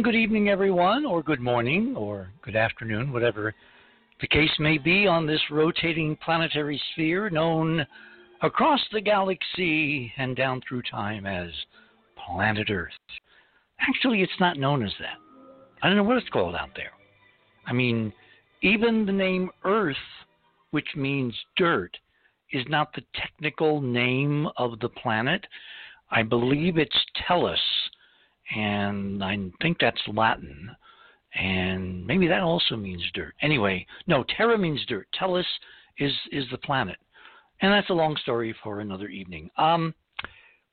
And good evening, everyone, or good morning, or good afternoon, whatever the case may be on this rotating planetary sphere known across the galaxy and down through time as planet Earth. Actually, it's not known as that. I don't know what it's called out there. I mean, even the name Earth, which means dirt, is not the technical name of the planet. I believe it's Tellus, and I think that's Latin. And maybe that also means dirt. Anyway, no, Terra means dirt. Tellus is is the planet, and that's a long story for another evening. Um,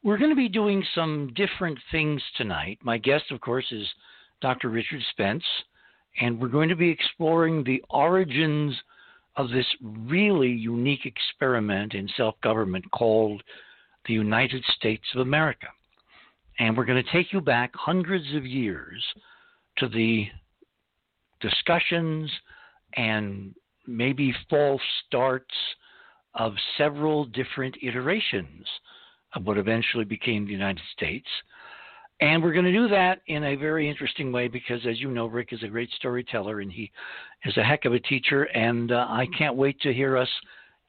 we're going to be doing some different things tonight. My guest, of course, is Dr. Richard Spence, and we're going to be exploring the origins of this really unique experiment in self government called the United States of America. And we're going to take you back hundreds of years to the discussions and maybe false starts of several different iterations of what eventually became the United States. And we're going to do that in a very interesting way because, as you know, Rick is a great storyteller and he is a heck of a teacher. And uh, I can't wait to hear us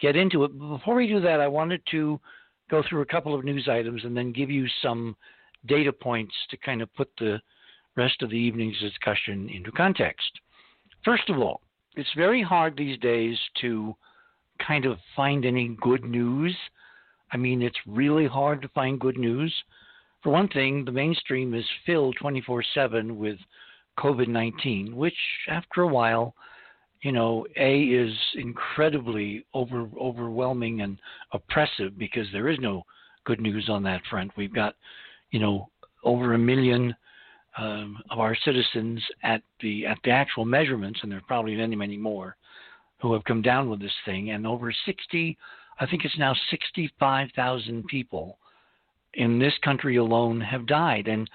get into it. But before we do that, I wanted to go through a couple of news items and then give you some data points to kind of put the rest of the evening's discussion into context. First of all, it's very hard these days to kind of find any good news. I mean, it's really hard to find good news. For one thing, the mainstream is filled 24 7 with COVID 19, which after a while, you know, A is incredibly over, overwhelming and oppressive because there is no good news on that front. We've got, you know, over a million um, of our citizens at the at the actual measurements, and there are probably many, many more who have come down with this thing, and over 60, I think it's now 65,000 people in this country alone have died, and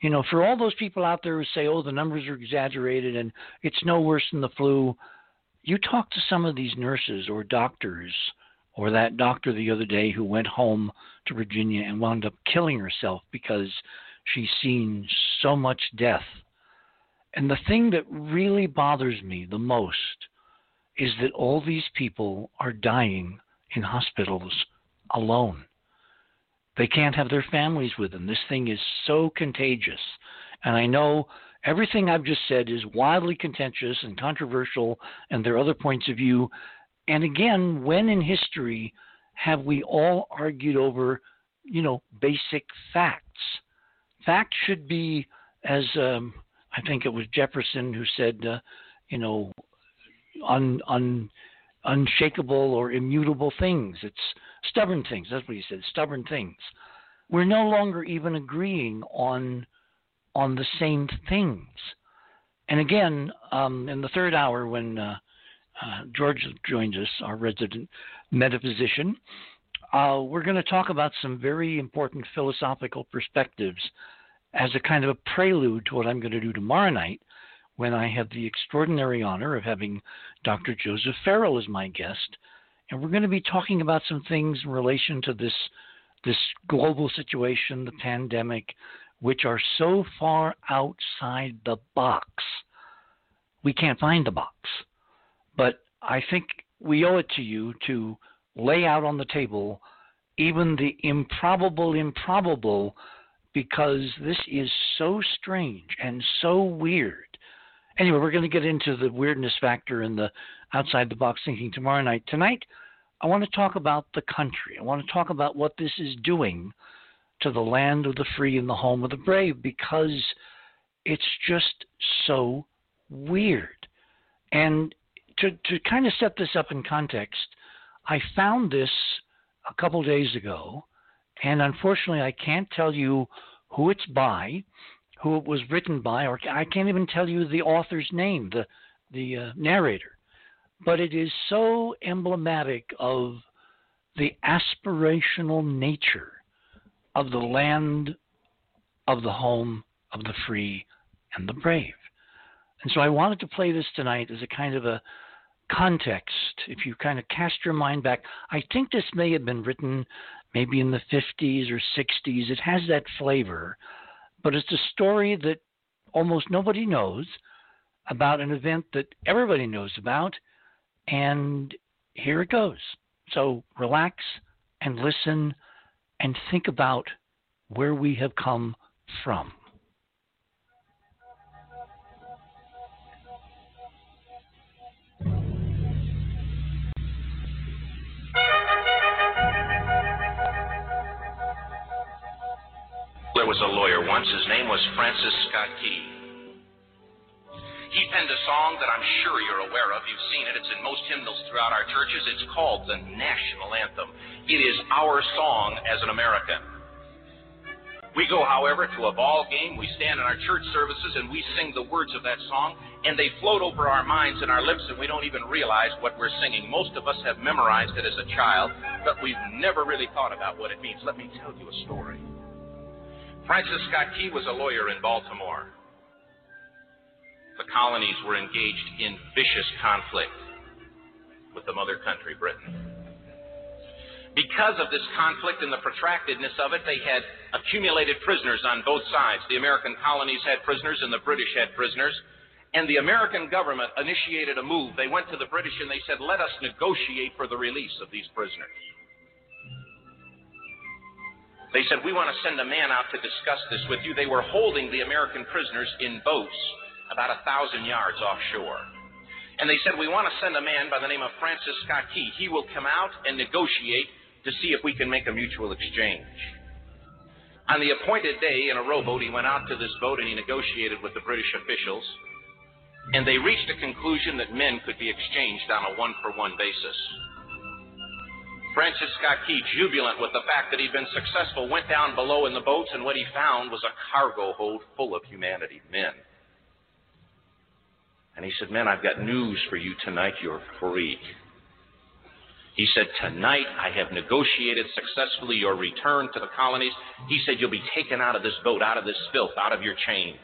you know, for all those people out there who say, "Oh, the numbers are exaggerated and it's no worse than the flu," you talk to some of these nurses or doctors or that doctor the other day who went home to Virginia and wound up killing herself because she's seen so much death. And the thing that really bothers me the most is that all these people are dying in hospitals alone. They can't have their families with them. This thing is so contagious. And I know everything I've just said is wildly contentious and controversial, and there are other points of view. And again, when in history have we all argued over, you know, basic facts? Facts should be, as um, I think it was Jefferson who said, uh, you know, un, un, unshakable or immutable things. It's stubborn things. That's what he said. Stubborn things. We're no longer even agreeing on on the same things. And again, um, in the third hour, when uh, uh, George joins us, our resident metaphysician, uh, we're going to talk about some very important philosophical perspectives as a kind of a prelude to what I'm going to do tomorrow night when I have the extraordinary honor of having Dr. Joseph Farrell as my guest. And we're going to be talking about some things in relation to this this global situation, the pandemic, which are so far outside the box, we can't find the box. But I think we owe it to you to lay out on the table even the improbable improbable because this is so strange and so weird. Anyway, we're going to get into the weirdness factor and the outside the box thinking tomorrow night. Tonight, I want to talk about the country. I want to talk about what this is doing to the land of the free and the home of the brave because it's just so weird. And to, to kind of set this up in context, I found this a couple days ago, and unfortunately, I can't tell you who it's by, who it was written by, or I can't even tell you the author's name, the the uh, narrator but it is so emblematic of the aspirational nature of the land of the home of the free and the brave. And so I wanted to play this tonight as a kind of a context. If you kind of cast your mind back, I think this may have been written maybe in the 50s or 60s. It has that flavor, but it's a story that almost nobody knows about an event that everybody knows about. And here it goes. So relax and listen and think about where we have come from. Was a lawyer once. His name was Francis Scott Key. He penned a song that I'm sure you're aware of. You've seen it. It's in most hymnals throughout our churches. It's called the National Anthem. It is our song as an American. We go, however, to a ball game. We stand in our church services and we sing the words of that song, and they float over our minds and our lips, and we don't even realize what we're singing. Most of us have memorized it as a child, but we've never really thought about what it means. Let me tell you a story. Francis Scott Key was a lawyer in Baltimore. The colonies were engaged in vicious conflict with the mother country, Britain. Because of this conflict and the protractedness of it, they had accumulated prisoners on both sides. The American colonies had prisoners and the British had prisoners. And the American government initiated a move. They went to the British and they said, let us negotiate for the release of these prisoners. They said, We want to send a man out to discuss this with you. They were holding the American prisoners in boats about a thousand yards offshore. And they said, We want to send a man by the name of Francis Scott Key. He will come out and negotiate to see if we can make a mutual exchange. On the appointed day, in a rowboat, he went out to this boat and he negotiated with the British officials. And they reached a conclusion that men could be exchanged on a one for one basis. Francis Scott Key, jubilant with the fact that he'd been successful, went down below in the boats, and what he found was a cargo hold full of humanity, men. And he said, Men, I've got news for you tonight. You're free. He said, Tonight I have negotiated successfully your return to the colonies. He said, You'll be taken out of this boat, out of this filth, out of your chains.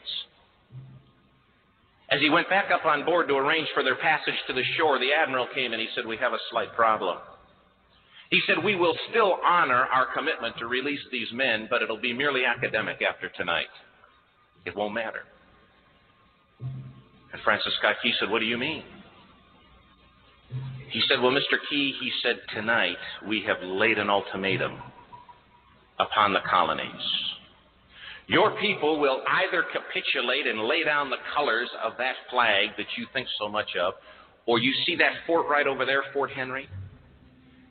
As he went back up on board to arrange for their passage to the shore, the admiral came and he said, We have a slight problem. He said, We will still honor our commitment to release these men, but it'll be merely academic after tonight. It won't matter. And Francis Scott Key said, What do you mean? He said, Well, Mr. Key, he said, tonight we have laid an ultimatum upon the colonies. Your people will either capitulate and lay down the colors of that flag that you think so much of, or you see that fort right over there, Fort Henry?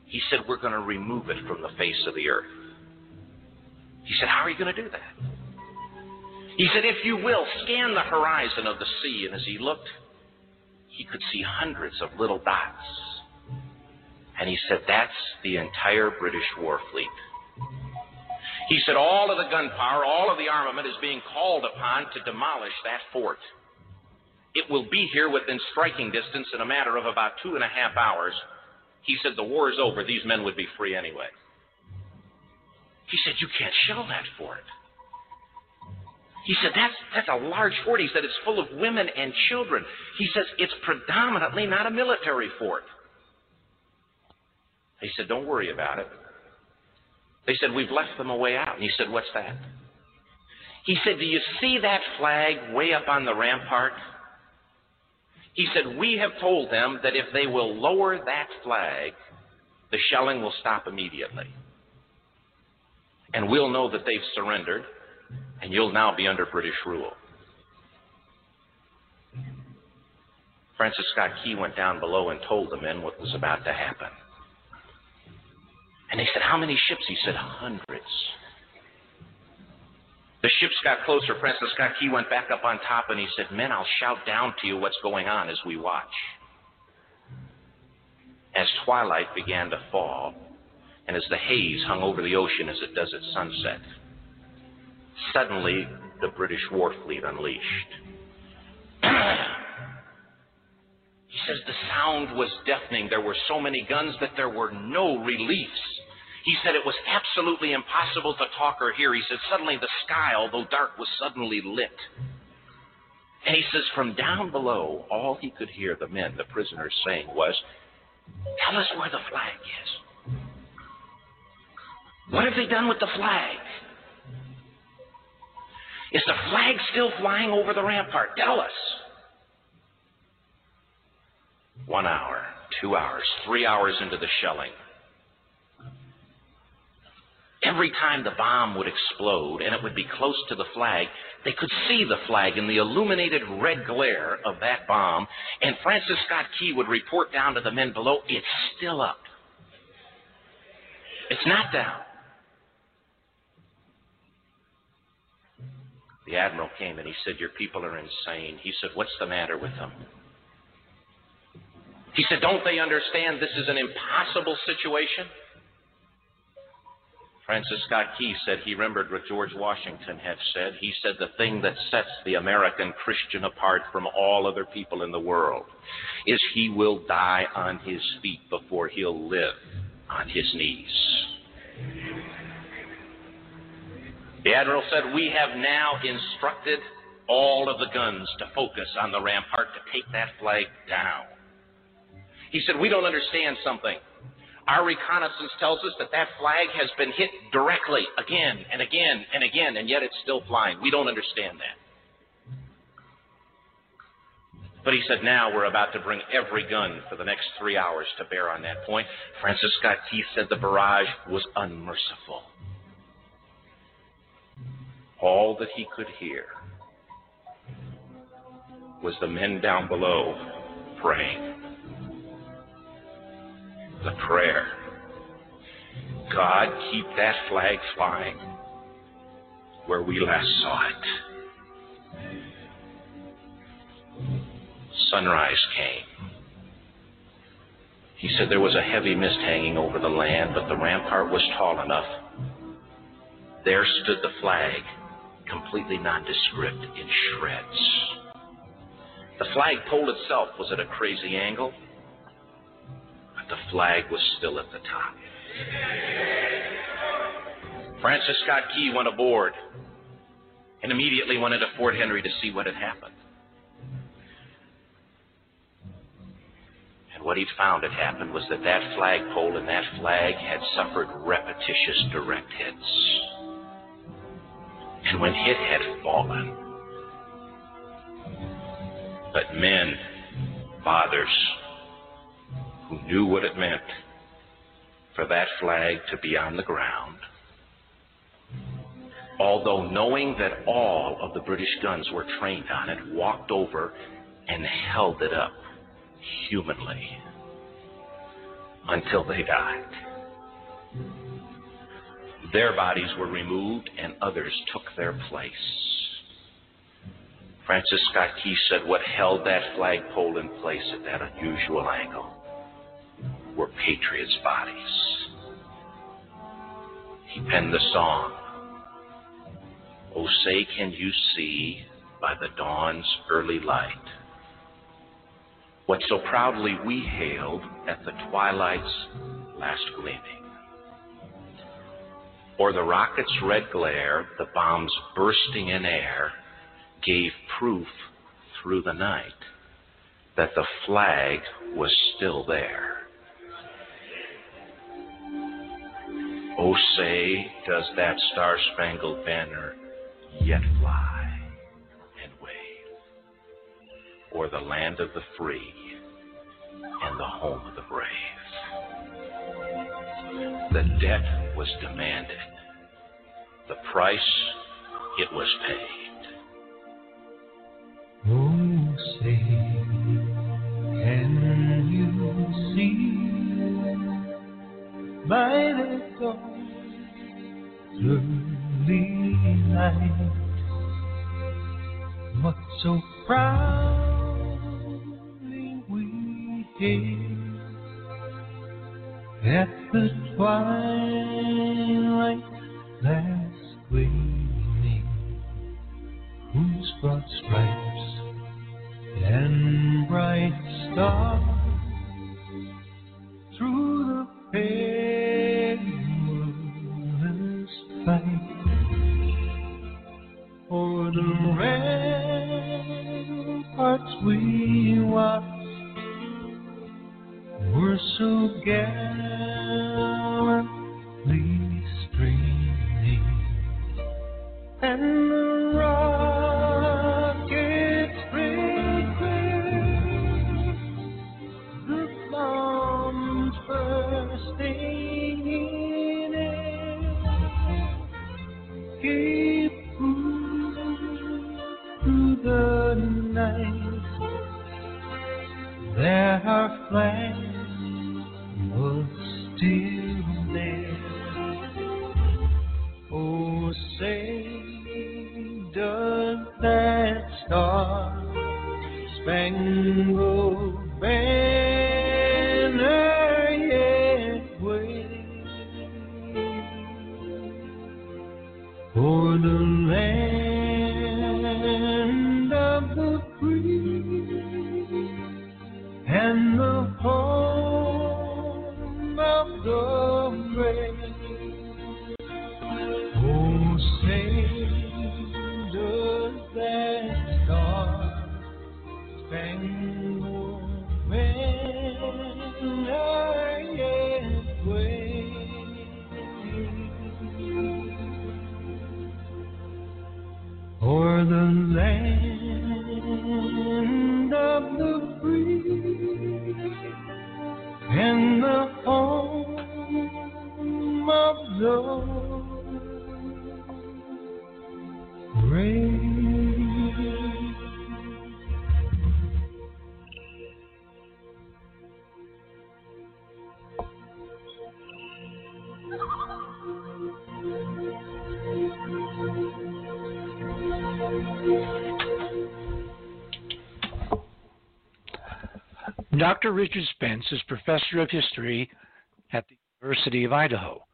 He said, We're going to remove it from the face of the earth. He said, How are you going to do that? He said, If you will, scan the horizon of the sea. And as he looked, he could see hundreds of little dots. And he said, That's the entire British war fleet. He said, All of the gunpowder, all of the armament is being called upon to demolish that fort. It will be here within striking distance in a matter of about two and a half hours. He said, The war is over. These men would be free anyway. He said, You can't shell that fort. He said, that's, that's a large fort. He said, it's full of women and children. He says, it's predominantly not a military fort. He said, don't worry about it. They said, we've left them a way out. And he said, what's that? He said, do you see that flag way up on the rampart? He said, We have told them that if they will lower that flag, the shelling will stop immediately. And we'll know that they've surrendered, and you'll now be under British rule. Francis Scott Key went down below and told the men what was about to happen. And they said, How many ships? He said, Hundreds. The ships got closer. Francis Scott Key went back up on top and he said, Men, I'll shout down to you what's going on as we watch. As twilight began to fall, and as the haze hung over the ocean as it does at sunset, suddenly the British war fleet unleashed. he says the sound was deafening. There were so many guns that there were no reliefs. He said it was absolutely impossible to talk or hear. He said suddenly the sky, although dark, was suddenly lit. And he says from down below, all he could hear the men, the prisoners, saying was, Tell us where the flag is. What have they done with the flag? Is the flag still flying over the rampart? Tell us. One hour, two hours, three hours into the shelling. Every time the bomb would explode and it would be close to the flag, they could see the flag in the illuminated red glare of that bomb, and Francis Scott Key would report down to the men below, it's still up. It's not down. The admiral came and he said, Your people are insane. He said, What's the matter with them? He said, Don't they understand this is an impossible situation? Francis Scott Key said he remembered what George Washington had said. He said, The thing that sets the American Christian apart from all other people in the world is he will die on his feet before he'll live on his knees. The Admiral said, We have now instructed all of the guns to focus on the rampart to take that flag down. He said, We don't understand something. Our reconnaissance tells us that that flag has been hit directly again and again and again, and yet it's still flying. We don't understand that. But he said, now we're about to bring every gun for the next three hours to bear on that point. Francis Scott Key said the barrage was unmerciful. All that he could hear was the men down below praying. The prayer God, keep that flag flying where we last saw it. Sunrise came. He said there was a heavy mist hanging over the land, but the rampart was tall enough. There stood the flag completely nondescript in shreds. The flagpole itself was at a crazy angle, the flag was still at the top. Francis Scott Key went aboard and immediately went into Fort Henry to see what had happened. And what he'd found had happened was that that flagpole and that flag had suffered repetitious direct hits and when it had fallen. But men, fathers, who knew what it meant for that flag to be on the ground, although knowing that all of the British guns were trained on it, walked over and held it up humanly until they died. Their bodies were removed and others took their place. Francis Scott Key said what held that flagpole in place at that unusual angle were patriots' bodies. He penned the song, Oh, say, can you see by the dawn's early light what so proudly we hailed at the twilight's last gleaming? or the rocket's red glare, the bombs bursting in air, gave proof through the night that the flag was still there. Oh, say, does that star spangled banner yet fly and wave o'er the land of the free and the home of the brave? The debt was demanded. The price, it was paid. Oh, say, can you see by the dawn's early light what so proudly we hailed? At the twilight last gleaming, whose broad stripes and bright stars the ramparts we watched were so gallantly Dr. Richard Spence is professor of history at the University of Idaho.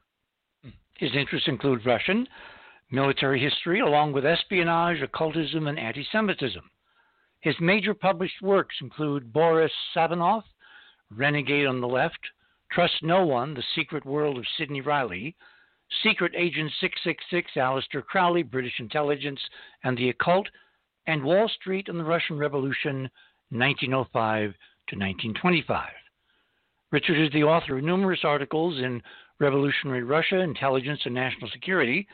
His interests include Russian, military history, along with espionage, occultism, and anti Semitism. His major published works include Boris Savinkov, Renegade on the Left, Trust No One, The Secret World of Sidney Reilly, Secret Agent 666, Aleister Crowley, British Intelligence, and the Occult, and Wall Street and the Russian Revolution, 1905 to 1925. Richard is the author of numerous articles in Revolutionary Russia, Intelligence and National Security,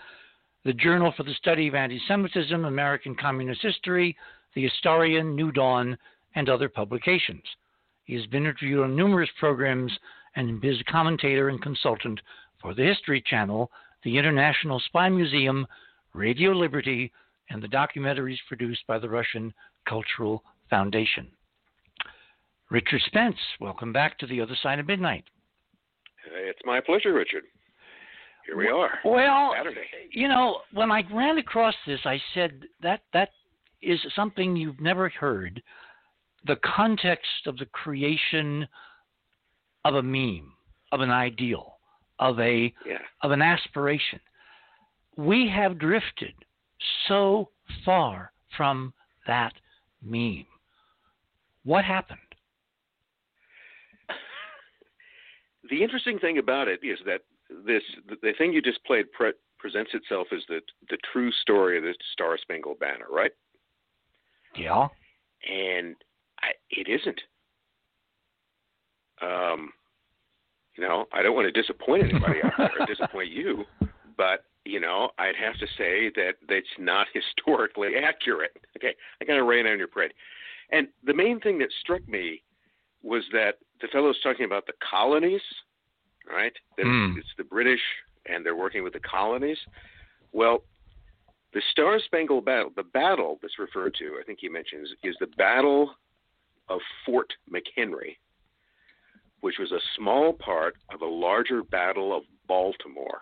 the Journal for the Study of Anti Semitism, American Communist History, the Historian, New Dawn, and other publications. He has been interviewed on numerous programs and is a commentator and consultant for the History Channel, the International Spy Museum, Radio Liberty, and the documentaries produced by the Russian Cultural Foundation. Richard Spence, welcome back to the other side of midnight. It's my pleasure, Richard. Here we are. Well, Saturday. you know, when I ran across this, I said that that is something you've never heard. The context of the creation of a meme, of an ideal, of a Yeah. of an aspiration. We have drifted so far from that meme. What happened? The interesting thing about it is that this the, thing you just played pre- presents itself as the the true story of the Star Spangled Banner, right? Yeah. And I, it isn't. Um, you know, I don't want to disappoint anybody out there, or disappoint you, but you know, I'd have to say that that's not historically accurate. Okay, I got to rain on your parade. And the main thing that struck me was that the fellow's talking about the colonies, right? Mm. it's the British and they're working with the colonies. Well, the Star Spangled Battle, the battle that's referred to, I think he mentions, is the Battle of Fort McHenry, which was a small part of a larger Battle of Baltimore.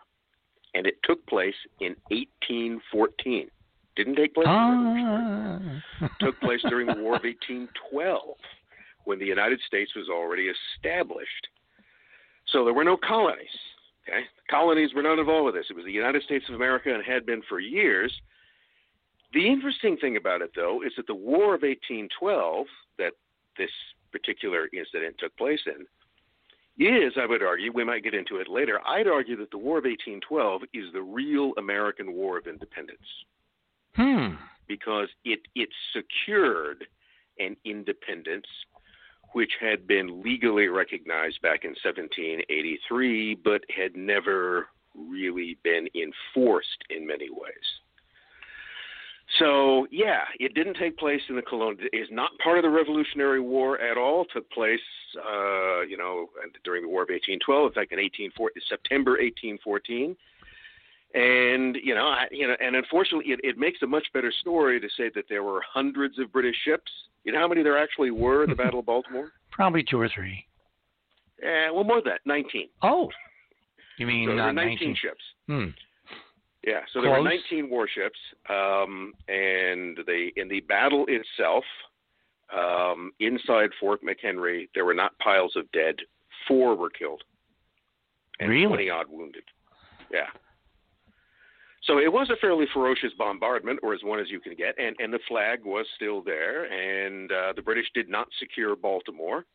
And it took place in 1814. Didn't take place in the Revolutionary Ah. took place during the War of 1812, when the United States was already established. So there were no colonies. Okay, colonies were not involved with this. It was the United States of America and had been for years. The interesting thing about it, though, is that the War of 1812, that this particular incident took place in, is, I would argue, we might get into it later. I'd argue that the War of 1812 is the real American War of Independence Hmm. because it it secured an independence which had been legally recognized back in 1783 but had never really been enforced in many ways. So, yeah, it didn't take place in the colonial is not part of the Revolutionary War at all. It took place uh, you know, during the War of 1812, in fact in 1814 September 1814 And you know, I, you know, and unfortunately, it, it makes a much better story to say that there were hundreds of British ships. You know how many there actually were at the Battle of Baltimore? Probably two or three. Eh, well, more than that, nineteen. Oh, you mean So were not 19 ships. Hmm. Yeah, so there were 19 warships, um, and they in the battle itself, um, inside Fort McHenry, there were not piles of dead. Four were killed, and Really? 20 odd wounded. Yeah. So it was a fairly ferocious bombardment, or as one as you can get, and, and the flag was still there, and uh, the British did not secure Baltimore.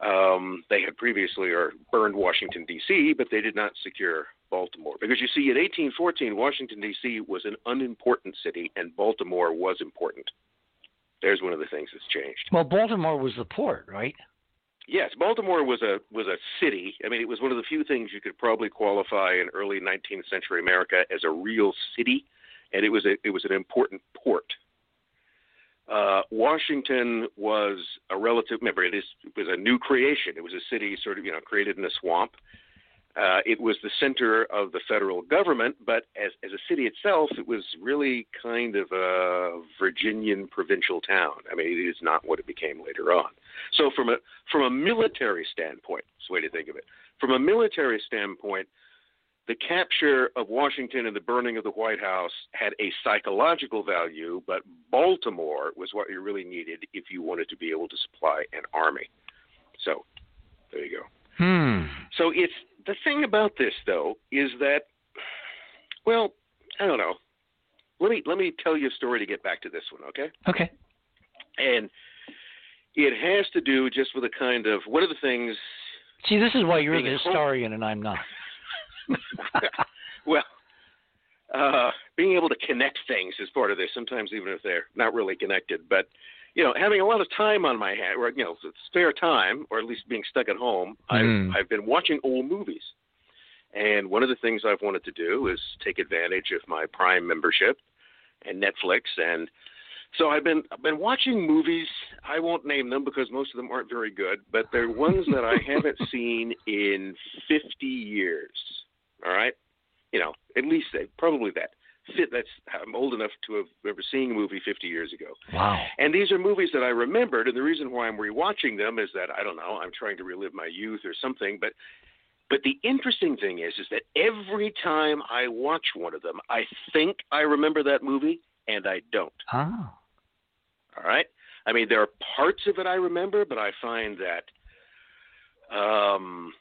Um, they had previously or burned Washington D.C., but they did not secure Baltimore because you see, in 1814, Washington D.C. was an unimportant city, and Baltimore was important. There's one of the things that's changed. Well, Baltimore was the port, right? Yes, Baltimore was a was a city. I mean, it was one of the few things you could probably qualify in early 19th century America as a real city, and it was a it was an important port. Uh, Washington was a relative. Remember, it is it was a new creation. It was a city sort of you know created in a swamp. Uh, it was the center of the federal government, but as as a city itself, it was really kind of a Virginian provincial town. I mean, it is not what it became later on. So from a from a military standpoint, that's the way to think of it. From a military standpoint, the capture of Washington and the burning of the White House had a psychological value, but Baltimore was what you really needed if you wanted to be able to supply an army. So there you go. Hmm. So it's the thing about this though is that well, I don't know. Let me let me tell you a story to get back to this one, okay? Okay. And it has to do just with a kind of one of the things See, this is why you're the historian and I'm not. well, uh, being able to connect things is part of this. Sometimes even if they're not really connected, but you know, having a lot of time on my hands, or you know, spare time, or at least being stuck at home, Mm. I've I've been watching old movies. And one of the things I've wanted to do is take advantage of my Prime membership and Netflix, and so I've been I've been watching movies. I won't name them because most of them aren't very good, but they're ones that I haven't seen in 50 years. All right, you know, at least that, probably that. Fit. That's I'm old enough to have ever seen a movie 50 years ago. Wow. And these are movies that I remembered, and the reason why I'm rewatching them is that I don't know, I'm trying to relive my youth or something. But but the interesting thing is, is that every time I watch one of them, I think I remember that movie, and I don't. Oh. All right. I mean, there are parts of it I remember, but I find that, um,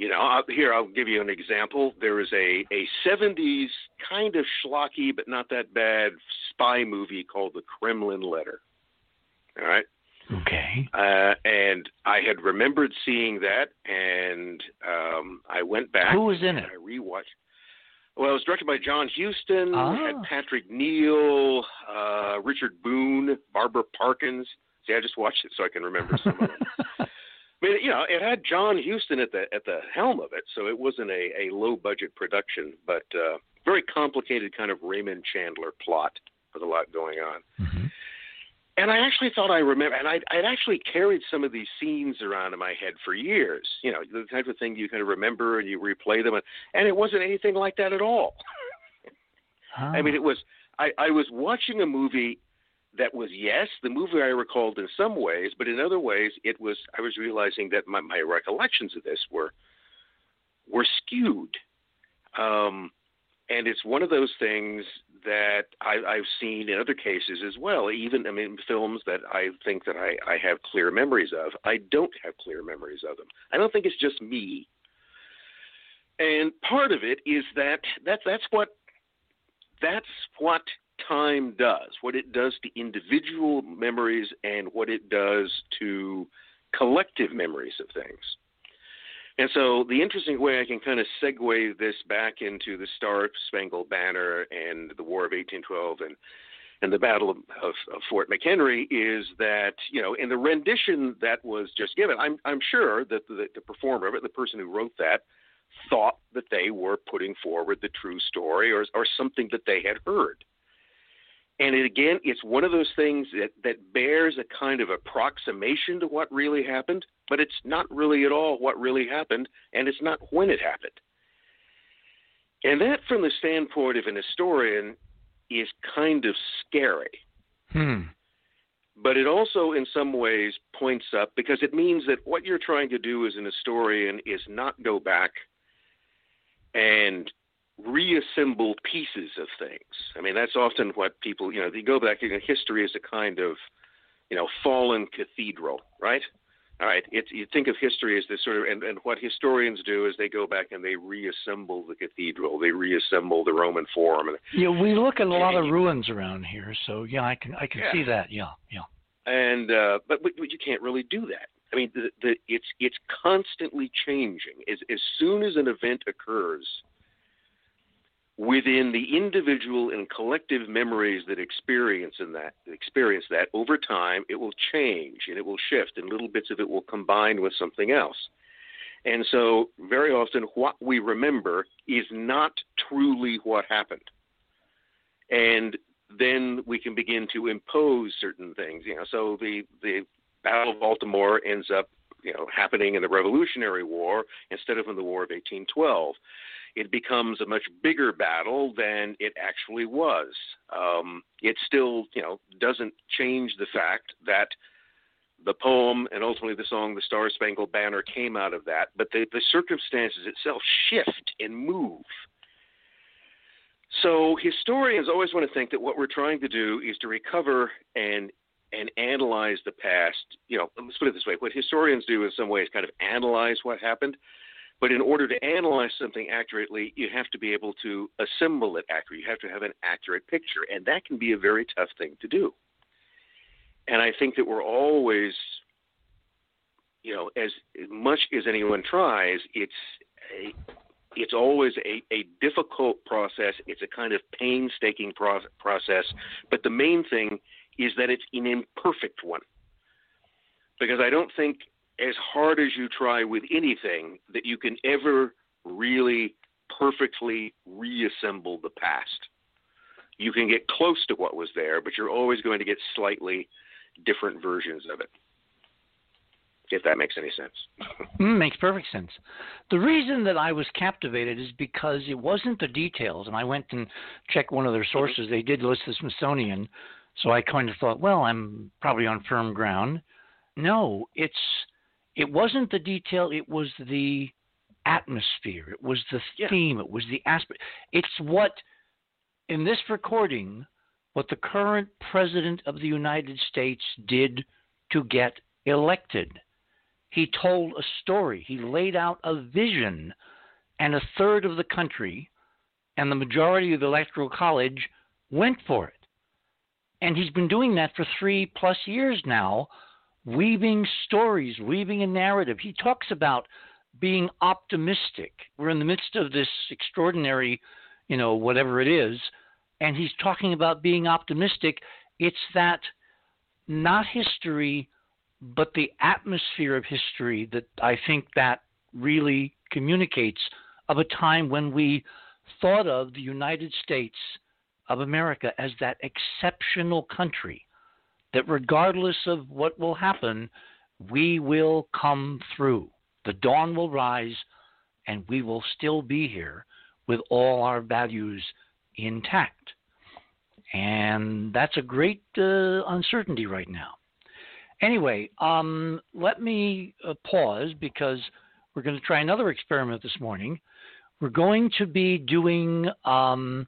you know, I'll, here I'll give you an example. There is a a '70s kind of schlocky, but not that bad spy movie called The Kremlin Letter. All right. Okay. Uh, and I had remembered seeing that, and um, I went back. Who was in it? I rewatched. Well, it was directed by John Huston. Ah. Had Patrick O'Neal, uh, Richard Boone, Barbara Parkins. See, I just watched it so I can remember some of them. I mean, you know, it had John Huston at the at the helm of it, so it wasn't a, a low budget production, but uh, very complicated kind of Raymond Chandler plot with a lot going on. Mhm. And I actually thought I remember, and I'd, I'd actually carried some of these scenes around in my head for years. You know, the type of thing you kind of remember and you replay them, and, and it wasn't anything like that at all. I mean, it was. I, I was watching a movie that was yes, the movie I recalled in some ways, but in other ways, it was. I was realizing that my, my recollections of this were were skewed. Um, and it's one of those things that I, I've seen in other cases as well. Even I mean, films that I think that I, I have clear memories of, I don't have clear memories of them. I don't think it's just me. And part of it is that that that's what that's what time does. What it does to individual memories and what it does to collective memories of things. And so the interesting way I can kind of segue this back into the Star Spangled Banner and the War of 1812 and and the Battle of, of, Fort McHenry is that you know in the rendition that was just given, I'm I'm sure that the, the performer of it, the person who wrote that, thought that they were putting forward the true story or or something that they had heard. And it, again, it's one of those things that, that bears a kind of approximation to what really happened, but it's not really at all what really happened, and it's not when it happened. And that, from the standpoint of an historian, is kind of scary. Hmm. But it also, in some ways, points up because it means that what you're trying to do as an historian is not go back and reassemble pieces of things. I mean, that's often what people, you know, they go back. You know, history is a kind of, you know, fallen cathedral, right? All right. It's, you think of history as this sort of, and, and what historians do is they go back and they reassemble the cathedral, they reassemble the Roman Forum. And, Yeah, we look at a lot of ruins around here, so yeah, I can I can Yeah. see that. Yeah, yeah. and uh, but, but but you can't really do that. I mean, the, the, it's it's constantly changing. As as soon as an event occurs, within the individual and collective memories that experience in that experience that over time, it will change and it will shift, and little bits of it will combine with something else. And so, very often, what we remember is not truly what happened. And then we can begin to impose certain things. You know, so the the Battle of Baltimore ends up, you know, happening in the Revolutionary War instead of in the War of 1812. It becomes a much bigger battle than it actually was. Um, it still, you know, doesn't change the fact that the poem and ultimately the song "The Star Spangled Banner" came out of that, but the, the circumstances itself shift and move. So historians always want to think that what we're trying to do is to recover and and analyze the past. You know, let's put it this way: what historians do in some ways kind of analyze what happened. But in order to analyze something accurately, you have to be able to assemble it accurately. You have to have an accurate picture, and that can be a very tough thing to do. And I think that we're always, you know, as much as anyone tries, it's a it's always a, a difficult process. It's a kind of painstaking pro- process. But the main thing is that it's an imperfect one. Because I don't think, as hard as you try with anything, that you can ever really perfectly reassemble the past. You can get close to what was there, but you're always going to get slightly different versions of it. If that makes any sense. Mm, makes perfect sense. The reason that I was captivated is because it wasn't the details, and I went and checked one of their sources. They did list the Smithsonian, so I kind of thought, well, I'm probably on firm ground. No, it's it wasn't the detail. It was the atmosphere. It was the Yeah. theme. It was the aspect. It's what in this recording, what the current president of the United States did to get elected. He told a story. He laid out a vision, and a third of the country and the majority of the Electoral College went for it. And he's been doing that for three plus years now, weaving stories, weaving a narrative. He talks about being optimistic. We're in the midst of this extraordinary, you know, whatever it is, and he's talking about being optimistic. It's that not history but the atmosphere of history that I think that really communicates of a time when we thought of the United States of America as that exceptional country that regardless of what will happen, we will come through. The dawn will rise and we will still be here with all our values intact. And that's a great uh, uncertainty right now. Anyway, um, let me uh, pause because we're going to try another experiment this morning. We're going to be doing um,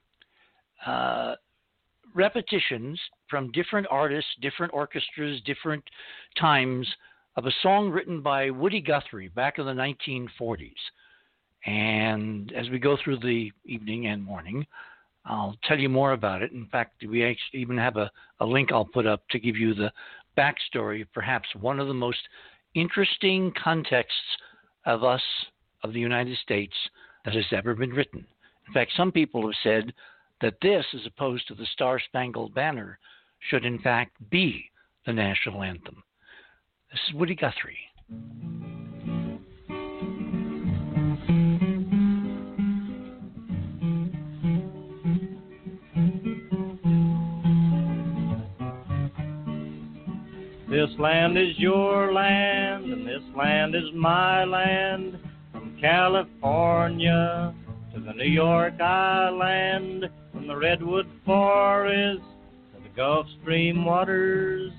uh, repetitions from different artists, different orchestras, different times of a song written by Woody Guthrie back in the 1940s. And as we go through the evening and morning, I'll tell you more about it. In fact, we actually even have a, a link I'll put up to give you the backstory of perhaps one of the most interesting contexts of us, of the United States, that has ever been written. In fact, some people have said that this, as opposed to the Star Spangled Banner, should in fact be the national anthem. This is Woody Guthrie. This land is your land, and this land is my land. From California to the New York Island, from the Redwood Forest Gulf Stream waters.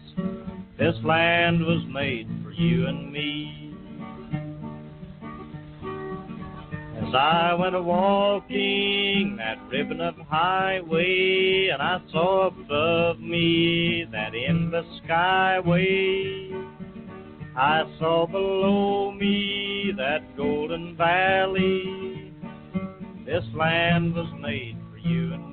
This land was made for you and me. As I went a walking that ribbon of highway, and I saw above me that endless skyway. I saw below me that golden valley. This land was made for you and me.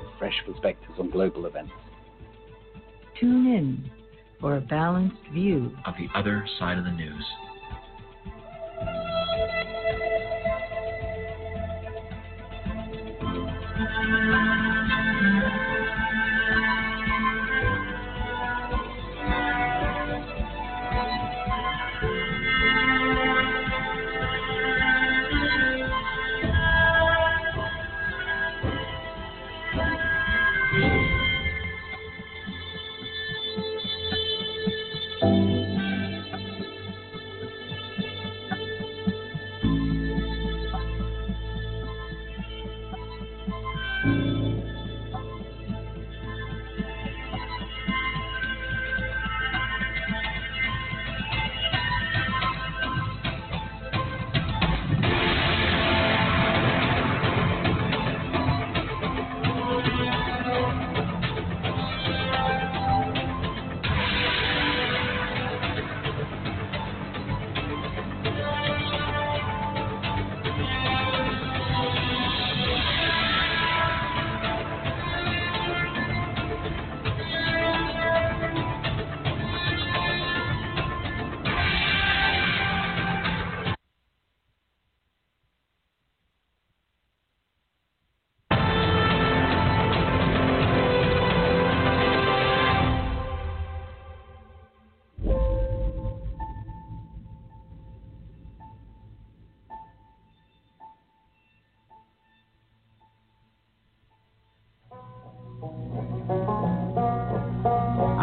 fresh perspectives on global events. Tune in for a balanced view. of the other side of the news.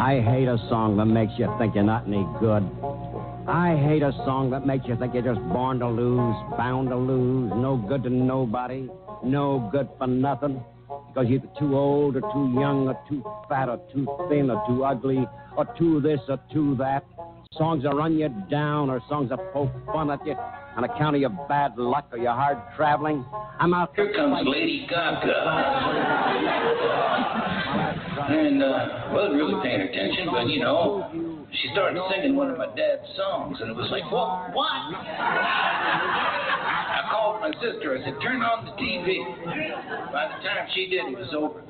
I hate a song that makes you think you're not any good. I hate a song that makes you think you're just born to lose, bound to lose, no good to nobody, no good for nothing. Because you're too old or too young or too fat or too thin or too ugly or too this or too that. Songs that run you down or songs that poke fun at you on account of your bad luck or your hard traveling. I'm out Here comes Lady Gaga. And, uh, wasn't really paying attention, but, you know, she started singing one of my dad's songs, and it was like, what? What? I called my sister. I said, turn on the TV. By the time she did, it was over.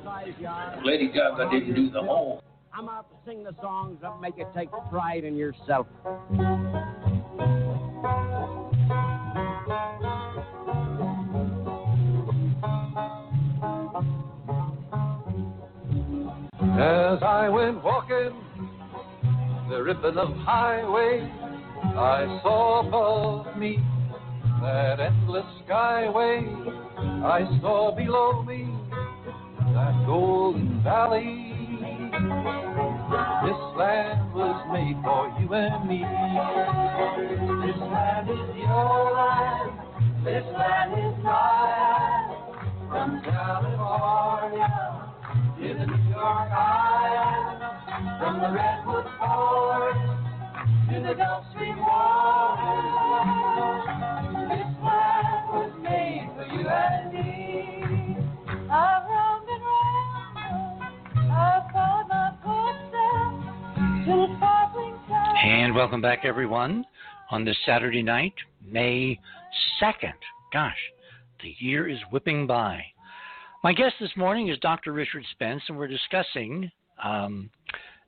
Lady Gaga didn't do the whole. I'm out to sing the songs that make you take pride in yourself. As I went walking the ribbon of highway, I saw above me that endless skyway. I saw below me that golden valley. This land was made for you and me. This land is your land. This land is mine. From California the New York. From the Redwood Forest to the Gulf Stream waters. This land was made for you and me. I've roamed and. I've found my to the sparkling town. And welcome back, everyone, on this Saturday night, May 2nd. Gosh, the year is whipping by. My guest this morning is Dr. Richard Spence, and we're discussing um,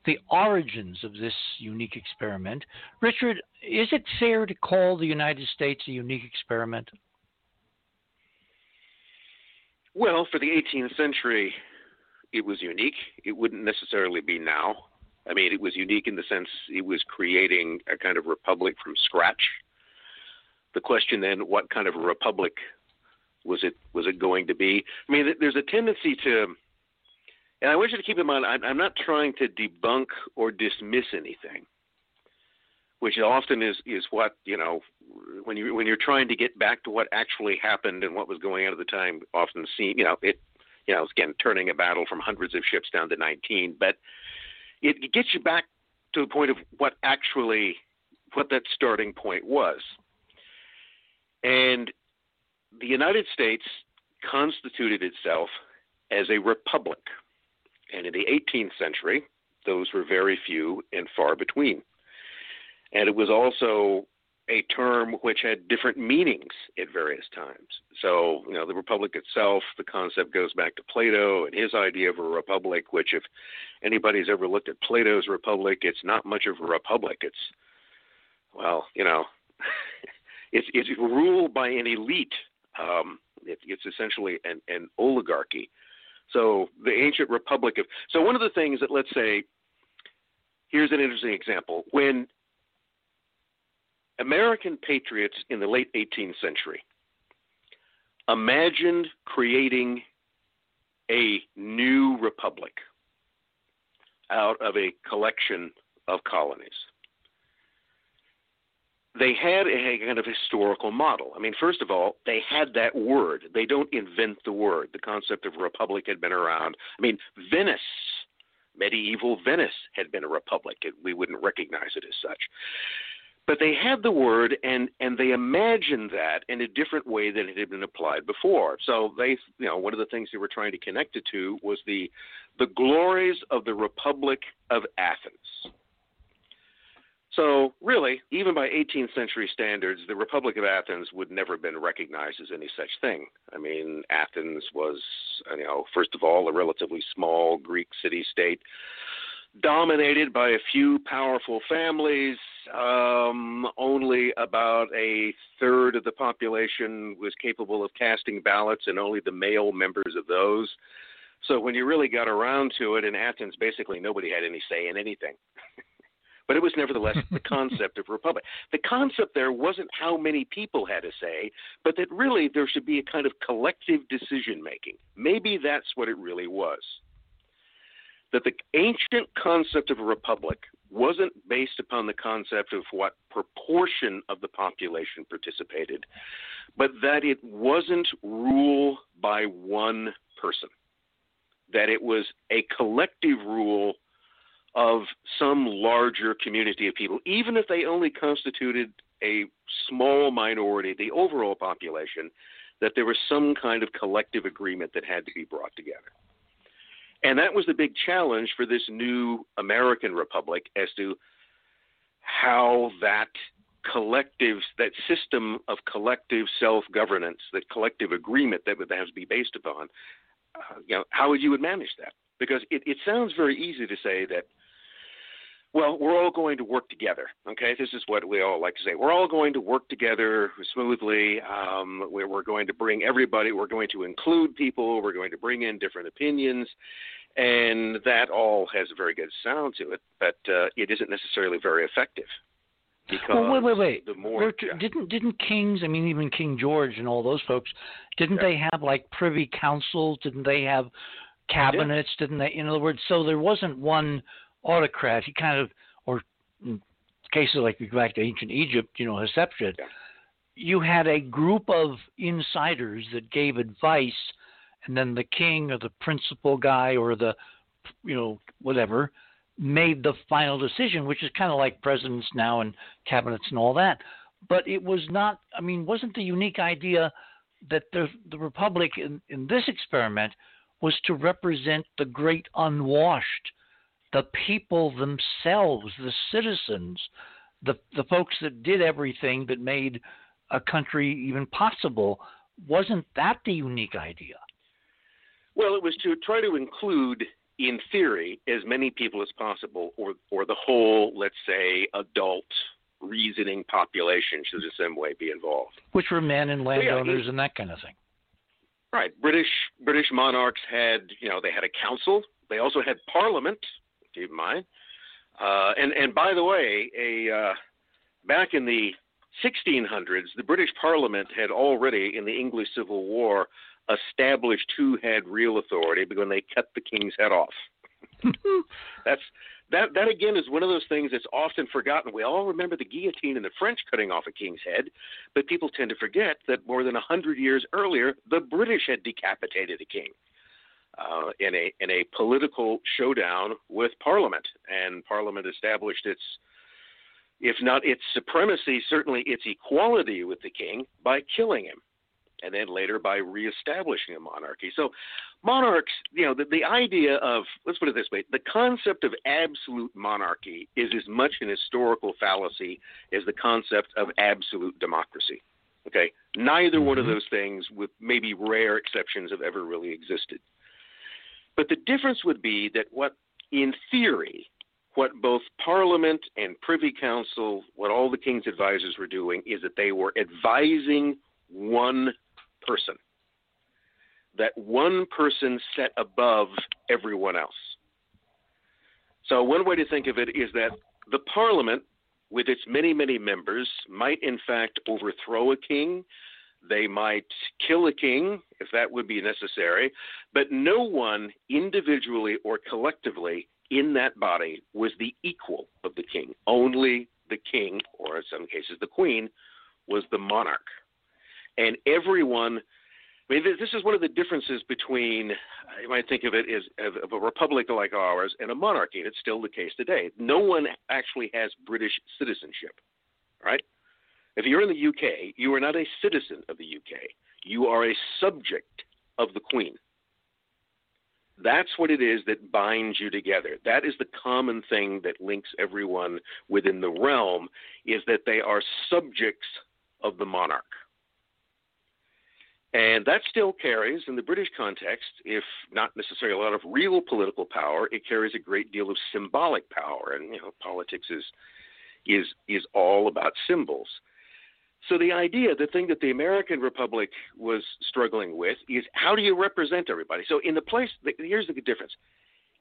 the origins of this unique experiment. Richard, is it fair to call the United States a unique experiment? Well, for the 18th century, it was unique. It wouldn't necessarily be now. I mean, it was unique in the sense it was creating a kind of republic from scratch. The question then, what kind of republic was it was it going to be? I mean, there's a tendency to, and I want you to keep in mind, I'm, I'm not trying to debunk or dismiss anything, which often is is what you know when you when you're trying to get back to what actually happened and what was going on at the time. Often seem you know it, you know again turning a battle from hundreds of ships down to 19, but it, it gets you back to the point of what actually what that starting point was. And the United States constituted itself as a republic. And in the 18th century, those were very few and far between. And it was also a term which had different meanings at various times. So, you know, the republic itself, the concept goes back to Plato and his idea of a republic, which, if anybody's ever looked at Plato's republic, it's not much of a republic. It's, well, you know, it's, it's ruled by an elite. Um, it, it's essentially an, an oligarchy. So the ancient republic of so one of the things that let's say here's an interesting example when American patriots in the late 18th century imagined creating a new republic out of a collection of colonies. They had a kind of historical model. I mean, first of all, they had that word. They don't invent the word. The concept of republic had been around. I mean, Venice, medieval Venice, had been a republic. We wouldn't recognize it as such but they had the word and and they imagined that in a different way than it had been applied before so they you know one of the things they were trying to connect it to was the the glories of the republic of athens so really even by 18th century standards the republic of athens would never have been recognized as any such thing i mean athens was you know first of all a relatively small greek city state dominated by a few powerful families. Um, only about a third of the population was capable of casting ballots, and only the male members of those. So when you really got around to it, in Athens, basically nobody had any say in anything. but it was nevertheless the concept of republic. The concept there wasn't how many people had a say, but that really there should be a kind of collective decision making. Maybe that's what it really was that the ancient concept of a republic wasn't based upon the concept of what proportion of the population participated, but that it wasn't rule by one person, that it was a collective rule of some larger community of people, even if they only constituted a small minority of the overall population, that there was some kind of collective agreement that had to be brought together. And that was the big challenge for this new American republic as to how that collective, that system of collective self governance, that collective agreement that would have to be based upon, uh, you know, how would you would manage that? Because it, it sounds very easy to say that, well, we're all going to work together. Okay, this is what we all like to say. We're all going to work together smoothly. Um, we're, we're going to bring everybody. We're going to include people. We're going to bring in different opinions, and that all has a very good sound to it. But uh, it isn't necessarily very effective. Because well, wait, wait, wait. The more, yeah. Didn't didn't kings? I mean, even King George and all those folks, didn't yeah. they have like privy councils? Didn't they have cabinets, didn't they? In other words, so there wasn't one autocrat. He kind of, or in cases like we go back to ancient Egypt, you know, Hatshepsut, Yeah. you had a group of insiders that gave advice, and then the king or the principal guy or the, you know, whatever, made the final decision, which is kind of like presidents now and cabinets and all that. But it was not. I mean, wasn't the unique idea that the the republic in, in this experiment was to represent the great unwashed, the people themselves, the citizens, the the folks that did everything that made a country even possible. Wasn't that the unique idea? Well, it was to try to include, in theory, as many people as possible, or or the whole, let's say, adult reasoning population should in some way be involved. Which were men and Well, yeah, landowners and that kind of thing. Right. British British monarchs had, you know, they had a council. They also had parliament. Keep in mind. Uh, and and by the way, a uh, back in the 1600s, the British Parliament had already, in the English Civil War, established who had real authority when they cut the king's head off. That's that that again is one of those things that's often forgotten. We all remember the guillotine and the French cutting off a king's head, but people tend to forget that more than a hundred years earlier, the British had decapitated a king uh, in a in a political showdown with Parliament, and Parliament established its, if not its supremacy, certainly its equality with the king by killing him, and then later by reestablishing a monarchy. So, monarchs, you know, the, the idea of let's put it this way: the concept of absolute monarchy is as much an historical fallacy as the concept of absolute democracy. Okay, neither one of those things, with maybe rare exceptions, have ever really existed. But the difference would be that what, in theory, what both Parliament and Privy Council, what all the King's advisors were doing, is that they were advising one person. That one person set above everyone else. So, one way to think of it is that the Parliament, with its many, many members, might in fact overthrow a king. They might kill a king if that would be necessary, but no one individually or collectively in that body was the equal of the king. Only the king, or in some cases the queen, was the monarch. And everyone, I mean, this is one of the differences between, you might think of it as of a republic like ours and a monarchy, and it's still the case today. No one actually has British citizenship, right? If you're in the UK, you are not a citizen of the UK. You are a subject of the Queen. That's what it is that binds you together. That is the common thing that links everyone within the realm is that they are subjects of the monarch. And that still carries, in the British context, if not necessarily a lot of real political power, it carries a great deal of symbolic power. And you know, politics is is is all about symbols. So the idea, the thing that the American Republic was struggling with, is how do you represent everybody? So in the place, here's the difference.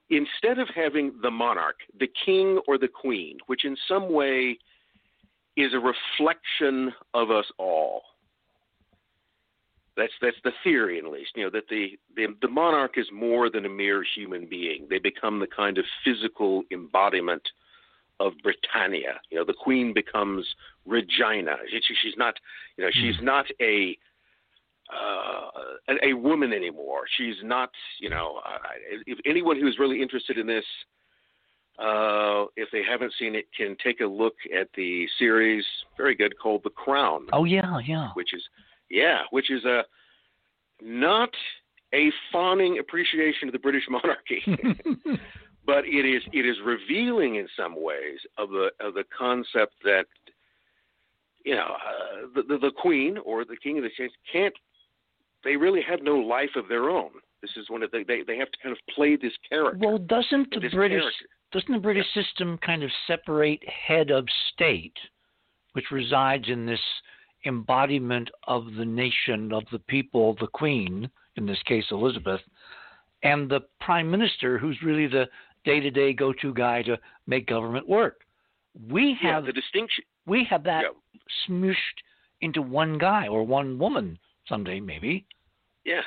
Instead of having the monarch, the king or the queen, which in some way is a reflection of us all. That's that's the theory, at least. You know that the, the the monarch is more than a mere human being. They become the kind of physical embodiment of Britannia. You know, the queen becomes Regina. She, she's not, you know, she's not a uh, a, a woman anymore. She's not, you know, uh, if anyone who's really interested in this, uh, if they haven't seen it, can take a look at the series, very good, called The Crown. Oh yeah, yeah. Which is, yeah, which is a not a fawning appreciation of the British monarchy. but it is it is revealing in some ways of the of the concept that you know uh, the, the the queen or the king of the states can't they really have no life of their own. This is one of the, they they have to kind of play this character. Well, doesn't the British character. doesn't the British system kind of separate head of state, which resides in this embodiment of the nation, of the people, the queen, in this case Elizabeth, and the prime minister, who's really the day-to-day go-to guy to make government work. We Yeah, have the distinction. we have that smooshed into one guy or one woman someday, maybe. Yeah.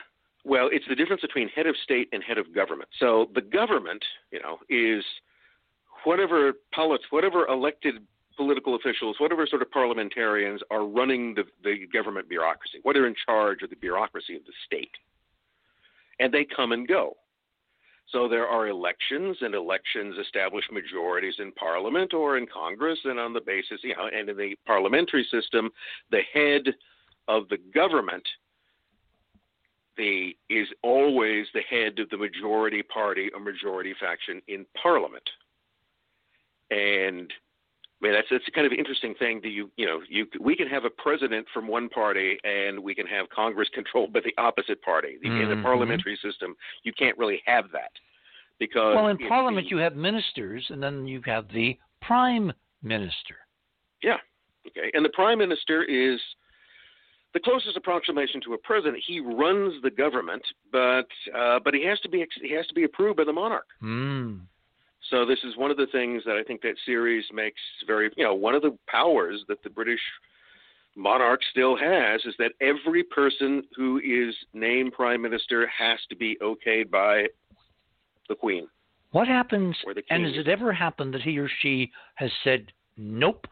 Well, it's the difference between head of state and head of government. So the government, you know, is whatever polit- whatever elected political officials, whatever sort of parliamentarians are running the, the government bureaucracy, what are in charge of the bureaucracy of the state. And they come and go. So there are elections, and elections establish majorities in Parliament or in Congress, and on the basis, you know, and in the parliamentary system, the head of the government the is always the head of the majority party or majority faction in Parliament. And I mean that's that's a kind of interesting thing that you you know you we can have a president from one party and we can have Congress controlled by the opposite party. The, In the parliamentary system, you can't really have that because Well, in Parliament, the- you have ministers, and then you have the prime minister. Yeah. Okay. And the prime minister is the closest approximation to a president. He runs the government, but uh, but he has to be he has to be approved by the monarch. Hmm. So this is one of the things that I think that series makes very you know one of the powers that the British monarch still has is that every person who is named prime minister has to be okayed by the queen. What happens, and has it ever happened that he or she has said, nope,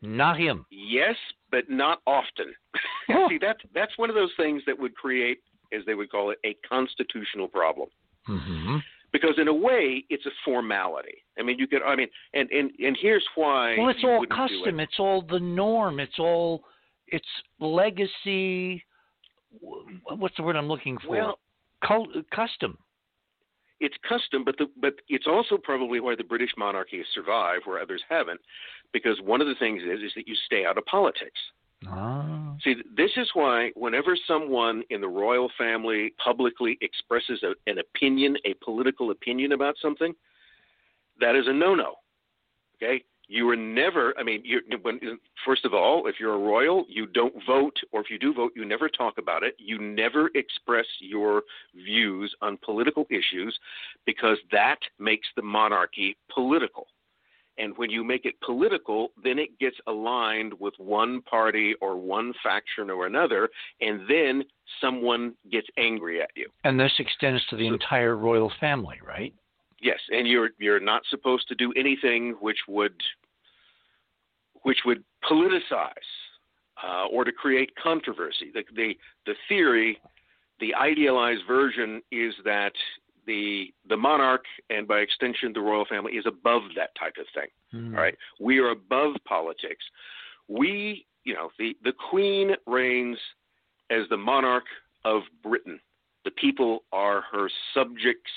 not him? Yes, but not often. Oh. See, that's that's one of those things that would create, as they would call it, a constitutional problem. Mm-hmm. Because in a way, it's a formality. I mean, you could. I mean, and and and here's why. Well, it's all custom. it. It's all the norm. It's all, it's legacy. What's the word I'm looking for? Well, Cul- custom. it's custom, but the but it's also probably why the British monarchy has survived where others haven't, because one of the things is is that you stay out of politics. Ah. See, this is why whenever someone in the royal family publicly expresses a, an opinion, a political opinion about something, that is a no-no. Okay, you are never. I mean, you when first of all, if you're a royal, you don't vote, or if you do vote, you never talk about it. You never express your views on political issues, because that makes the monarchy political. And when you make it political, then it gets aligned with one party or one faction or another, and then someone gets angry at you. And this extends to the entire royal family, right? Yes, and you're you're not supposed to do anything which would which would politicize uh, or to create controversy. The, the the theory, the idealized version is that the the monarch and by extension the royal family is above that type of thing. Hmm. All right, we are above politics. We, you know, the the queen reigns as the monarch of Britain. The people are her subjects.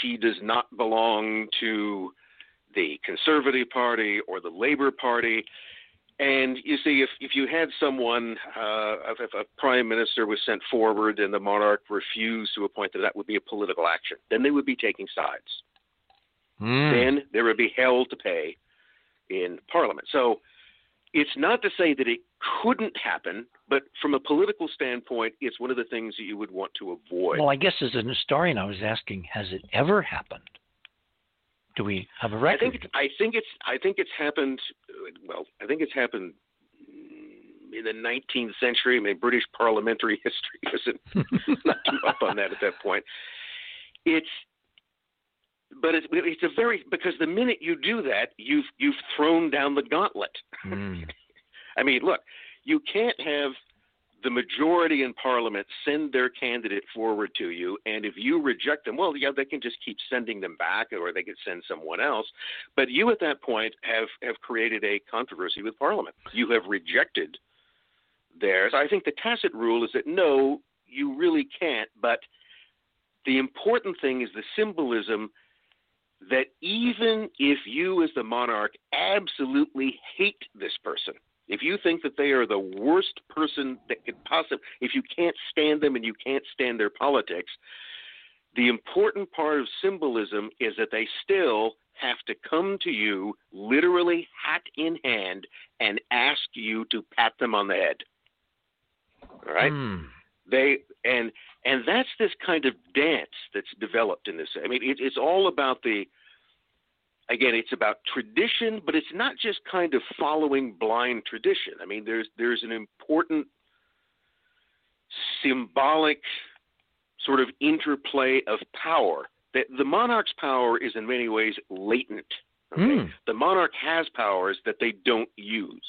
She does not belong to the Conservative Party or the Labor Party. And you see, if, if you had someone, uh, if, a prime minister was sent forward and the monarch refused to appoint them, that would be a political action. Then they would be taking sides. Hmm. Then there would be hell to pay in Parliament. So it's not to say that it couldn't happen, but from a political standpoint, it's one of the things that you would want to avoid. Well, I guess as an historian, I was asking, has it ever happened? Do we have a record? I think it's, I think it's I think it's happened. Well, I think it's happened mm, in the 19th century. I mean, British parliamentary history isn't not too up on that at that point. It's but it's it's a very because the minute you do that, you've you've thrown down the gauntlet. Hmm. I mean, look, you can't have the majority in Parliament send their candidate forward to you, and if you reject them, well, yeah, they can just keep sending them back, or they could send someone else. But you, at that point, have have created a controversy with Parliament. You have rejected theirs. I think the tacit rule is that no, you really can't. But the important thing is the symbolism that even if you, as the monarch, absolutely hate this person, if you think that they are the worst person that could possibly, if you can't stand them and you can't stand their politics, the important part of symbolism is that they still have to come to you, literally hat in hand, and ask you to pat them on the head. All right? Hmm. they and and that's this kind of dance that's developed in this i mean it, it's all about the again it's about tradition but it's not just kind of following blind tradition i mean there's there's an important symbolic sort of interplay of power. The, the monarch's power is in many ways latent. Okay? Mm. The monarch has powers that they don't use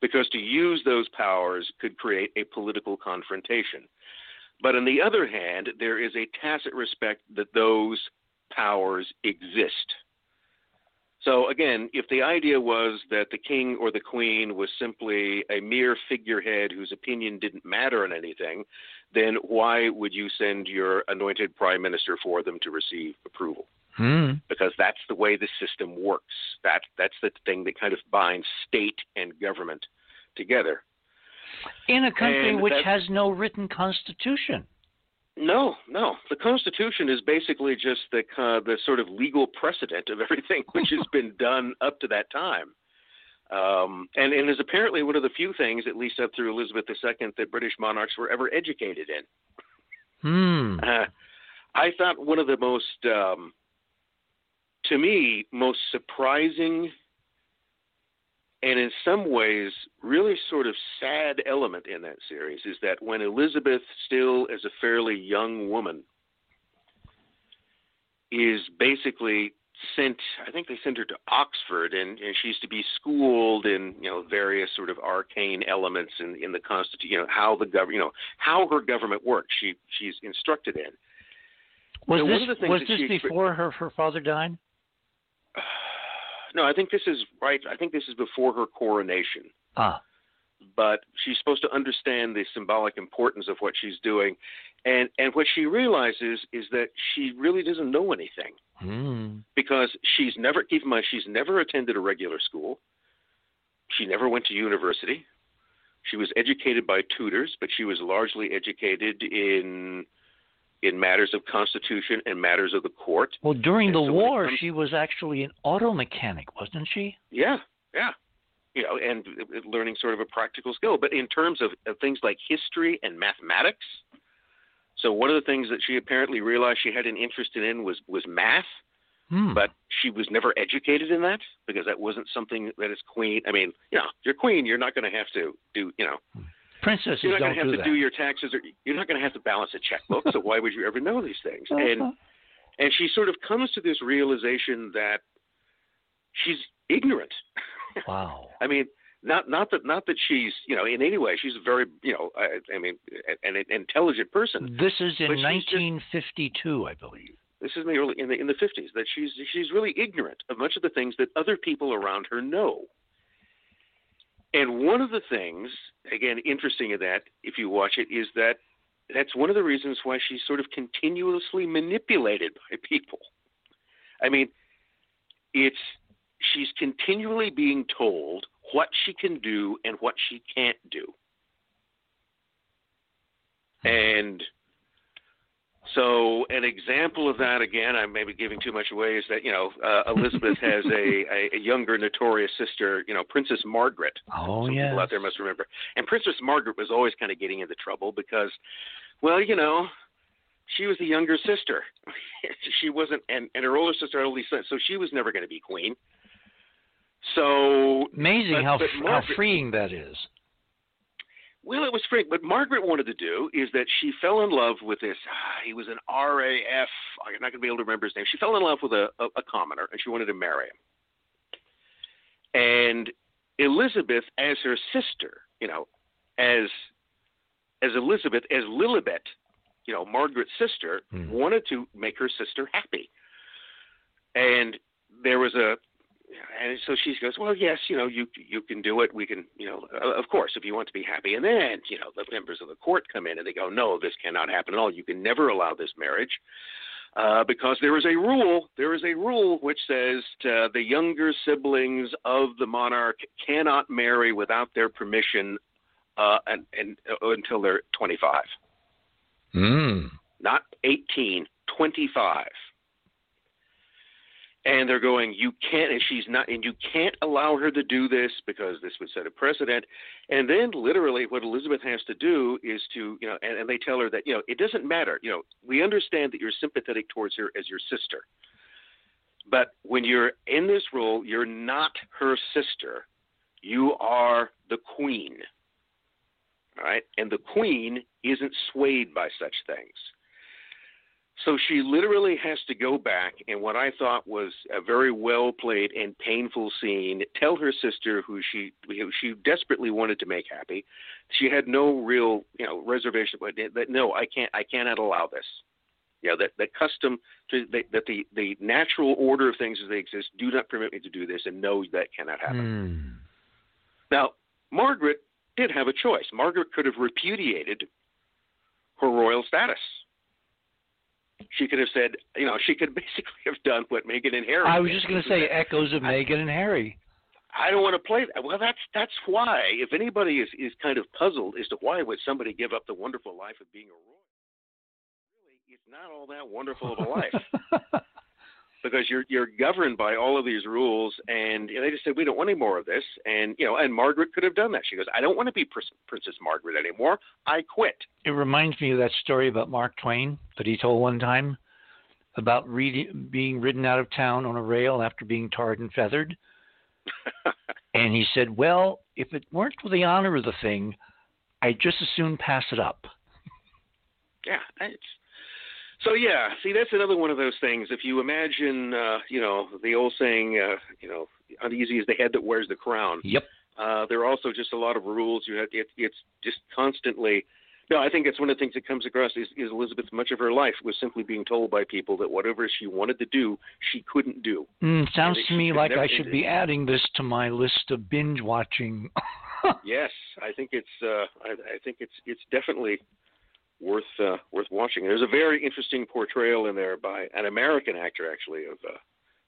because to use those powers could create a political confrontation. But on the other hand, there is a tacit respect that those powers exist. So again, if the idea was that the king or the queen was simply a mere figurehead whose opinion didn't matter in anything, then why would you send your anointed prime minister for them to receive approval? Hmm. Because that's the way the system works. That that's the thing that kind of binds state and government together. In a country And which has no written constitution. No, no. The Constitution is basically just the uh, the sort of legal precedent of everything which has been done up to that time, um, and and is apparently one of the few things, at least up through Elizabeth II, that British monarchs were ever educated in. Hmm. Uh, I thought one of the most, um, to me, most surprising and in some ways really sort of sad element in that series is that when Elizabeth, still as a fairly young woman, is basically sent I think they sent her to Oxford and, and she's to be schooled in, you know, various sort of arcane elements in in the constitution you know, how the government you know, how her government works. She she's instructed in. Was this the was this before her her father died? No, I think this is right. I think this is before her coronation. Ah. But she's supposed to understand the symbolic importance of what she's doing, and and what she realizes is that she really doesn't know anything Hmm. because she's never. Keep in mind, she's never attended a regular school. She never went to university. She was educated by tutors, but she was largely educated in in matters of constitution and matters of the court. Well, during And the so war, comes- she was actually an auto mechanic, wasn't she? Yeah, yeah. You know, and uh, learning sort of a practical skill. But in terms of, of things like history and mathematics, so one of the things that she apparently realized she had an interest in was was math, Hmm. but she was never educated in that because that wasn't something that is queen. I mean, you know, you're queen. You're not going to have to do, you know, Princesses you're not going to have do to that. do your taxes, or you're not going to have to balance a checkbook. so why would you ever know these things? And and she sort of comes to this realization that she's ignorant. Wow. I mean, not not that not that she's you know in any way she's a very you know I, I mean an, an intelligent person. This is in But she's just- 1952, I believe. This is in the early in the in the fifties that she's she's really ignorant of much of the things that other people around her know. And one of the things, again, interesting in that, if you watch it, is that that's one of the reasons why she's sort of continuously manipulated by people. I mean, it's she's continually being told what she can do and what she can't do. Hmm. And so, an example of that, again, I may be giving too much away, is that you know uh, Elizabeth has a, a, younger notorious sister, you know Princess Margaret. Oh Some yeah. people out there must remember. And Princess Margaret was always kind of getting into trouble because, well, you know, she was the younger sister. she wasn't, and, and her older sister had only son, so she was never going to be queen. So Amazing but- how but how freeing that is. Well, it was Frank. What Margaret wanted to do is that she fell in love with this. ah, He was an RAF. I'm not going to be able to remember his name. She fell in love with a, a, a commoner, and she wanted to marry him. And Elizabeth, as her sister, you know, as as Elizabeth, as Lilibet, you know, Margaret's sister, wanted to make her sister happy. And there was a and so she goes, well, yes, you know, you you can do it. We can, you know, of course, if you want to be happy. And then, you know, the members of the court come in and they go, no, this cannot happen at all. You can never allow this marriage uh, because there is a rule. There is a rule which says uh, the younger siblings of the monarch cannot marry without their permission uh, and, and uh, until they're 25, Mm. not 18, 25 and they're going you can't and she's not and you can't allow her to do this because this would set a precedent. And then literally what elizabeth has to do is to you know and, and they tell her that you know it doesn't matter. You know we understand that you're sympathetic towards her as your sister. But when you're in this role you're not her sister. You are the queen. All right? And the queen isn't swayed by such things So she literally has to go back and what I thought was a very well played and painful scene tell her sister who she who she desperately wanted to make happy. She had no real, you know, reservation but that no, I can't I cannot allow this. You know, that that custom to, that, that the the natural order of things as they exist do not permit me to do this and no that cannot happen. Hmm. Now, Margaret did have a choice. Margaret could have repudiated her royal status. She could have said, you know, she could basically have done what Meghan and Harry. I was did. just going to say echoes of Meghan and Harry. I don't want to play that. Well, that's that's why. If anybody is is kind of puzzled as to why would somebody give up the wonderful life of being a royal, really, it's not all that wonderful of a life. because you're you're governed by all of these rules, and they just said we don't want any more of this. And you know, and Margaret could have done that. She goes, I don't want to be Pr- Princess Margaret anymore. I quit. It reminds me of that story about Mark Twain that he told one time about being ridden out of town on a rail after being tarred and feathered. and he said, Well, if it weren't for the honor of the thing, I'd just as soon pass it up. Yeah, it's so yeah. See, that's another one of those things. If you imagine, uh, you know, the old saying, uh, you know, uneasy is the head that wears the crown. Yep. Uh, there are also just a lot of rules. You have it, it's just constantly. No, I think it's one of the things that comes across is, is Elizabeth. Much of her life was simply being told by people that whatever she wanted to do, she couldn't do. Mm, sounds to me like never- I should be adding this to my list of binge watching. yes, I think it's. Uh, I, I think it's. It's definitely worth uh, worth watching. There's a very interesting portrayal in there by an American actor, actually, of uh,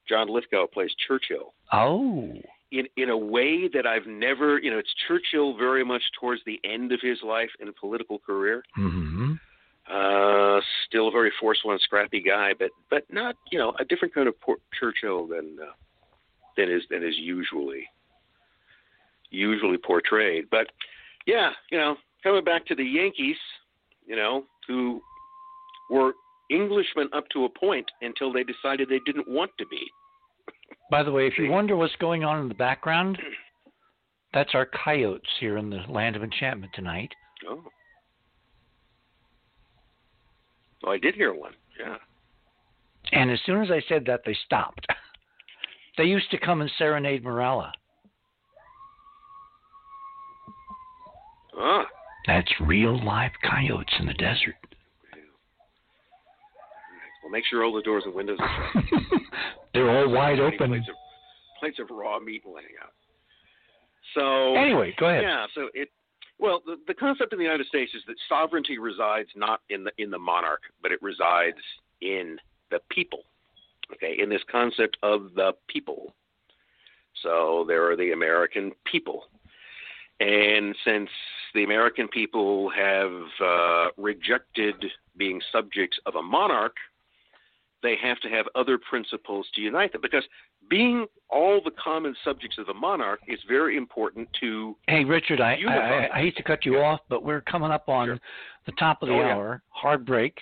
John Lithgow plays Churchill. oh. In in a way that I've never, you know, it's Churchill very much towards the end of his life and political career. hmm Uh, still a very forceful and scrappy guy, but but not, you know, a different kind of por- Churchill than uh, than is than is usually usually portrayed. But yeah, you know, coming back to the Yankees, you know, who were Englishmen up to a point until they decided they didn't want to be. By the way, if you wonder what's going on in the background, that's our coyotes here in the land of enchantment tonight. Oh. Oh, I did hear one. Yeah. And as soon as I said that, they stopped. They used to come and serenade Morella. Ah. That's real live coyotes in the desert. Well, make sure all the doors and windows are shut. They're all wide Plates open. of, plates of raw meat laying out. So Anyway, go ahead. Yeah. So it. Well, the, the concept in the United States is that sovereignty resides not in the in the monarch, but it resides in the people. Okay, in this concept of the people. So there are the American people, and since the American people have uh, rejected being subjects of a monarch, they have to have other principles to unite them. Because being all the common subjects of the monarch is very important to Hey, Richard, I, I, I, hate to cut you off, but we're coming up on the top of the Oh, yeah. hour. Hard break.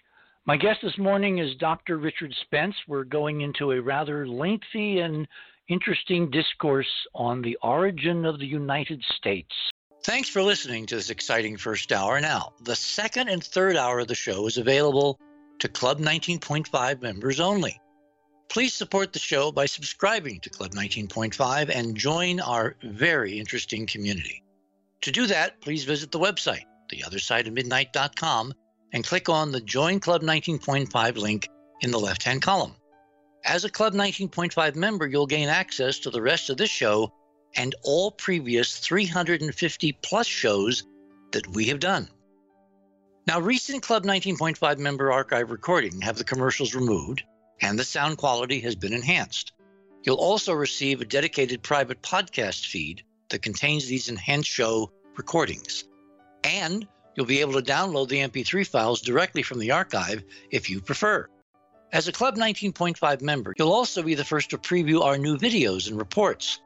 My guest this morning is Dr. Richard Spence. We're going into a rather lengthy and interesting discourse on the origin of the United States. Thanks for listening to this exciting first hour. Now, the second and third hour of the show is available to Club 19.5 members only. Please support the show by subscribing to Club 19.5 and join our very interesting community. To do that, please visit the website, theothersideofmidnight.com, and click on the Join Club 19.5 link in the left hand column. As a Club 19.5 member, you'll gain access to the rest of this show and all previous 350 plus shows that we have done. Now, recent Club 19.5 member archive recording have the commercials removed and the sound quality has been enhanced. You'll also receive a dedicated private podcast feed that contains these enhanced show recordings. And you'll be able to download the MP3 files directly from the archive if you prefer. As a Club 19.5 member, you'll also be the first to preview our new videos and reports.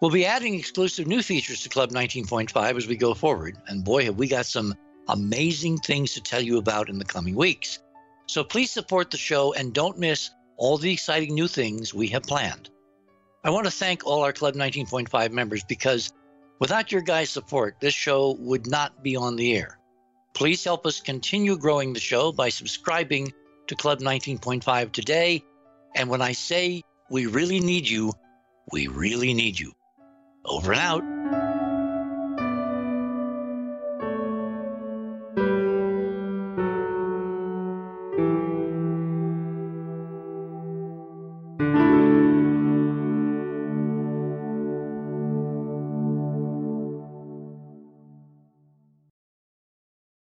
We'll be adding exclusive new features to Club 19.5 as we go forward, and boy, have we got some amazing things to tell you about in the coming weeks. So please support the show and don't miss all the exciting new things we have planned. I want to thank all our Club 19.5 members because without your guys' support, this show would not be on the air. Please help us continue growing the show by subscribing to Club 19.5 today. And when I say we really need you, we really need you. Over and out.